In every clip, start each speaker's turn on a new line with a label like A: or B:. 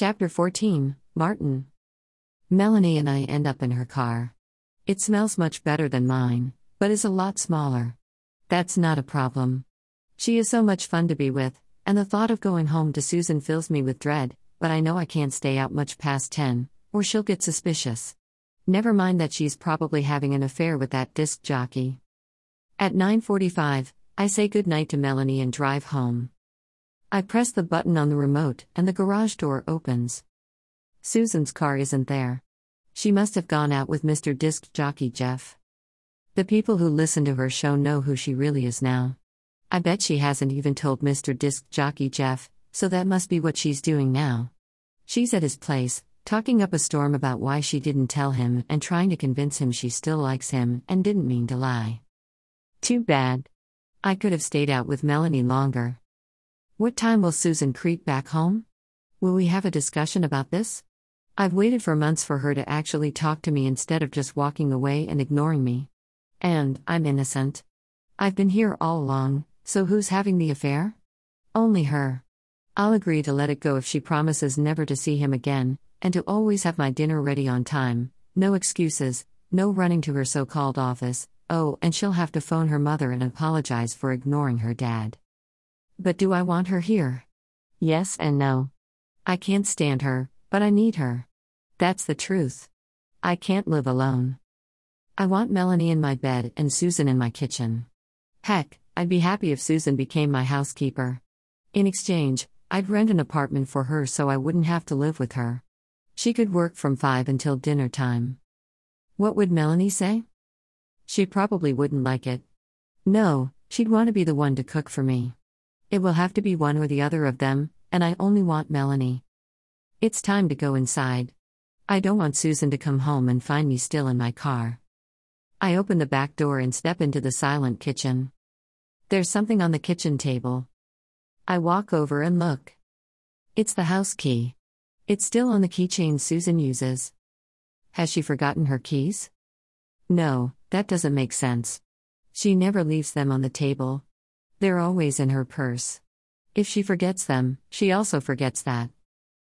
A: Chapter 14 Martin. Melanie and I end up in her car. It smells much better than mine, but is a lot smaller. That's not a problem. She is so much fun to be with, and the thought of going home to Susan fills me with dread, but I know I can't stay out much past 10, or she'll get suspicious. Never mind that she's probably having an affair with that disc jockey. At 9:45, I say goodnight to Melanie and drive home. I press the button on the remote, and the garage door opens. Susan's car isn't there. She must have gone out with Mr. Disc Jockey Jeff. The people who listen to her show know who she really is now. I bet she hasn't even told Mr. Disc Jockey Jeff, so that must be what she's doing now. She's at his place, talking up a storm about why she didn't tell him and trying to convince him she still likes him and didn't mean to lie. Too bad. I could have stayed out with Melanie longer. What time will Susan creep back home? Will we have a discussion about this? I've waited for months for her to actually talk to me instead of just walking away and ignoring me. And, I'm innocent. I've been here all along, so who's having the affair? Only her. I'll agree to let it go if she promises never to see him again, and to always have my dinner ready on time, no excuses, no running to her so called office, oh, and she'll have to phone her mother and apologize for ignoring her dad. But do I want her here? Yes and no. I can't stand her, but I need her. That's the truth. I can't live alone. I want Melanie in my bed and Susan in my kitchen. Heck, I'd be happy if Susan became my housekeeper. In exchange, I'd rent an apartment for her so I wouldn't have to live with her. She could work from 5 until dinner time. What would Melanie say? She probably wouldn't like it. No, she'd want to be the one to cook for me. It will have to be one or the other of them, and I only want Melanie. It's time to go inside. I don't want Susan to come home and find me still in my car. I open the back door and step into the silent kitchen. There's something on the kitchen table. I walk over and look. It's the house key. It's still on the keychain Susan uses. Has she forgotten her keys? No, that doesn't make sense. She never leaves them on the table, they're always in her purse. If she forgets them, she also forgets that.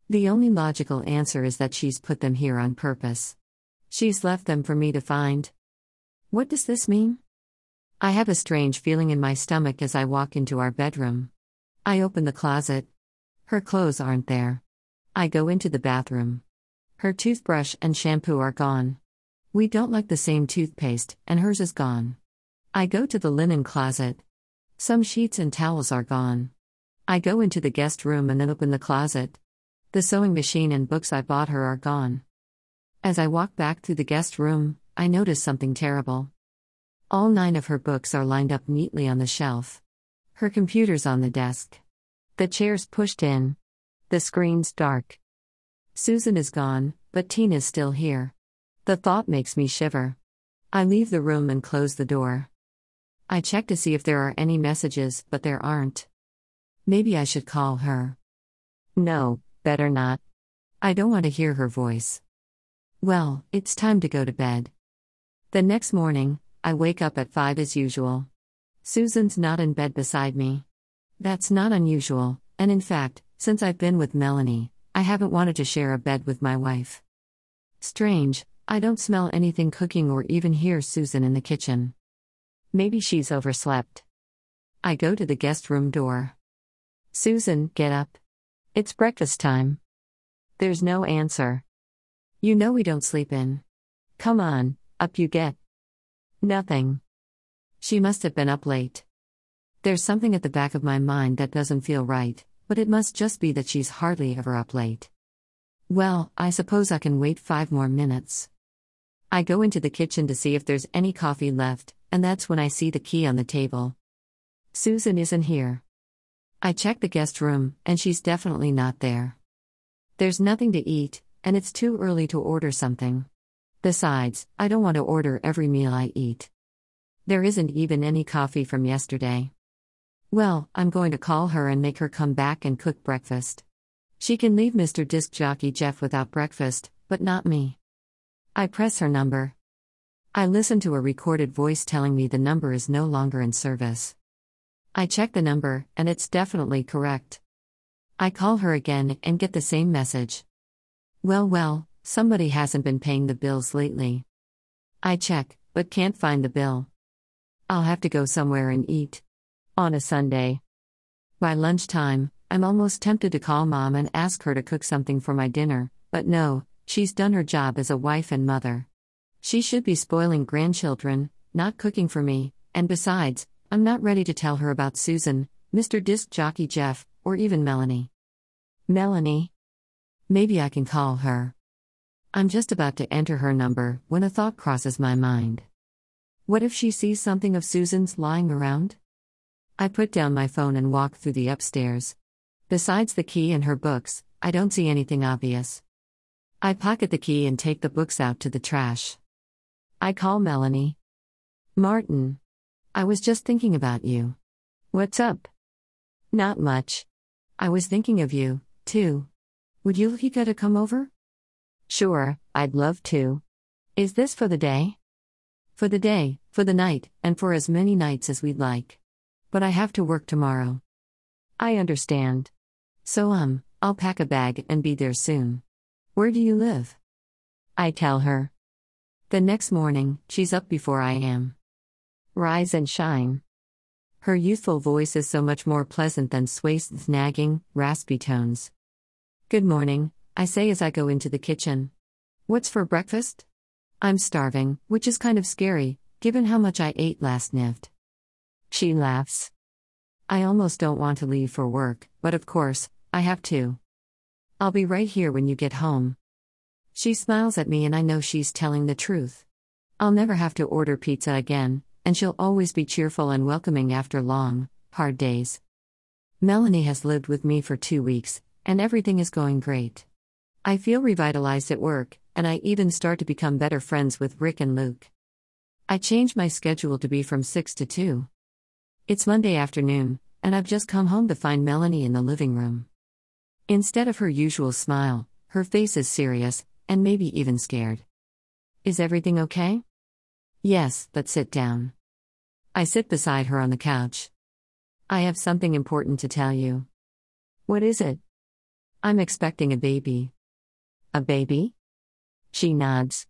A: The only logical answer is that she's put them here on purpose. She's left them for me to find. What does this mean? I have a strange feeling in my stomach as I walk into our bedroom. I open the closet. Her clothes aren't there. I go into the bathroom. Her toothbrush and shampoo are gone. We don't like the same toothpaste, and hers is gone. I go to the linen closet. Some sheets and towels are gone. I go into the guest room and then open the closet. The sewing machine and books I bought her are gone. As I walk back through the guest room, I notice something terrible. All nine of her books are lined up neatly on the shelf. Her computer's on the desk. The chair's pushed in. The screen's dark. Susan is gone, but Tina's still here. The thought makes me shiver. I leave the room and close the door. I check to see if there are any messages, but there aren't. Maybe I should call her. No, better not. I don't want to hear her voice. Well, it's time to go to bed. The next morning, I wake up at 5 as usual. Susan's not in bed beside me. That's not unusual, and in fact, since I've been with Melanie, I haven't wanted to share a bed with my wife. Strange, I don't smell anything cooking or even hear Susan in the kitchen. Maybe she's overslept. I go to the guest room door. Susan, get up. It's breakfast time. There's no answer. You know we don't sleep in. Come on, up you get. Nothing. She must have been up late. There's something at the back of my mind that doesn't feel right, but it must just be that she's hardly ever up late. Well, I suppose I can wait five more minutes. I go into the kitchen to see if there's any coffee left, and that's when I see the key on the table. Susan isn't here. I check the guest room, and she's definitely not there. There's nothing to eat, and it's too early to order something. Besides, I don't want to order every meal I eat. There isn't even any coffee from yesterday. Well, I'm going to call her and make her come back and cook breakfast. She can leave Mr. Disc Jockey Jeff without breakfast, but not me. I press her number. I listen to a recorded voice telling me the number is no longer in service. I check the number, and it's definitely correct. I call her again and get the same message. Well, well, somebody hasn't been paying the bills lately. I check, but can't find the bill. I'll have to go somewhere and eat. On a Sunday. By lunchtime, I'm almost tempted to call mom and ask her to cook something for my dinner, but no, she's done her job as a wife and mother. She should be spoiling grandchildren, not cooking for me, and besides, I'm not ready to tell her about Susan, Mr. Disc Jockey Jeff, or even Melanie. Melanie? Maybe I can call her. I'm just about to enter her number when a thought crosses my mind. What if she sees something of Susan's lying around? I put down my phone and walk through the upstairs. Besides the key and her books, I don't see anything obvious. I pocket the key and take the books out to the trash. I call Melanie. Martin. I was just thinking about you. What's up? Not much. I was thinking of you, too. Would you like to come over? Sure, I'd love to. Is this for the day? For the day, for the night, and for as many nights as we'd like. But I have to work tomorrow. I understand. So, um, I'll pack a bag and be there soon. Where do you live? I tell her. The next morning, she's up before I am. Rise and shine. Her youthful voice is so much more pleasant than Sway's nagging, raspy tones. Good morning, I say as I go into the kitchen. What's for breakfast? I'm starving, which is kind of scary, given how much I ate last night. She laughs. I almost don't want to leave for work, but of course, I have to. I'll be right here when you get home. She smiles at me and I know she's telling the truth. I'll never have to order pizza again, and she'll always be cheerful and welcoming after long, hard days. Melanie has lived with me for two weeks, and everything is going great. I feel revitalized at work, and I even start to become better friends with Rick and Luke. I change my schedule to be from 6 to 2. It's Monday afternoon, and I've just come home to find Melanie in the living room. Instead of her usual smile, her face is serious, and maybe even scared. Is everything okay? Yes, but sit down. I sit beside her on the couch. I have something important to tell you. What is it? I'm expecting a baby. A baby? She nods.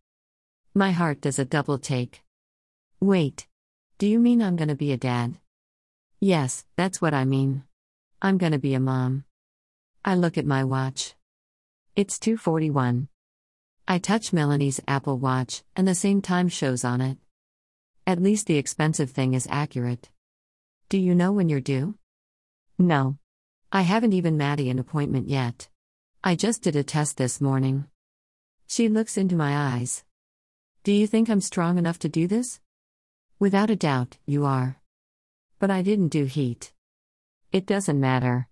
A: My heart does a double take. Wait. Do you mean I'm gonna be a dad? Yes, that's what I mean. I'm gonna be a mom. I look at my watch. It's 2:41. I touch Melanie's Apple Watch, and the same time shows on it. At least the expensive thing is accurate. Do you know when you're due? No. I haven't even Maddie an appointment yet. I just did a test this morning. She looks into my eyes. Do you think I'm strong enough to do this? Without a doubt, you are. But I didn't do heat. It doesn't matter.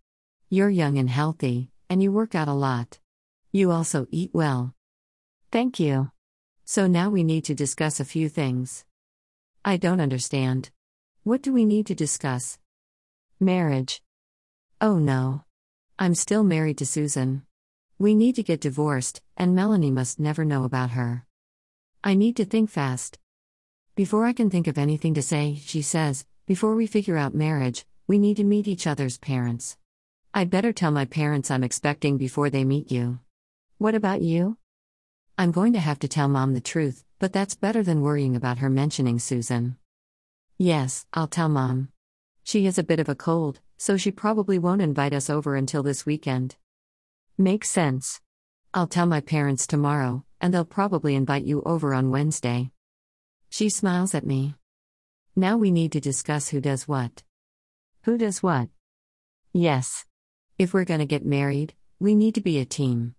A: You're young and healthy, and you work out a lot. You also eat well. Thank you. So now we need to discuss a few things. I don't understand. What do we need to discuss? Marriage. Oh no. I'm still married to Susan. We need to get divorced, and Melanie must never know about her. I need to think fast. Before I can think of anything to say, she says, before we figure out marriage, we need to meet each other's parents. I'd better tell my parents I'm expecting before they meet you. What about you? I'm going to have to tell mom the truth, but that's better than worrying about her mentioning Susan. Yes, I'll tell mom. She has a bit of a cold, so she probably won't invite us over until this weekend. Makes sense. I'll tell my parents tomorrow, and they'll probably invite you over on Wednesday. She smiles at me. Now we need to discuss who does what. Who does what? Yes. If we're gonna get married, we need to be a team.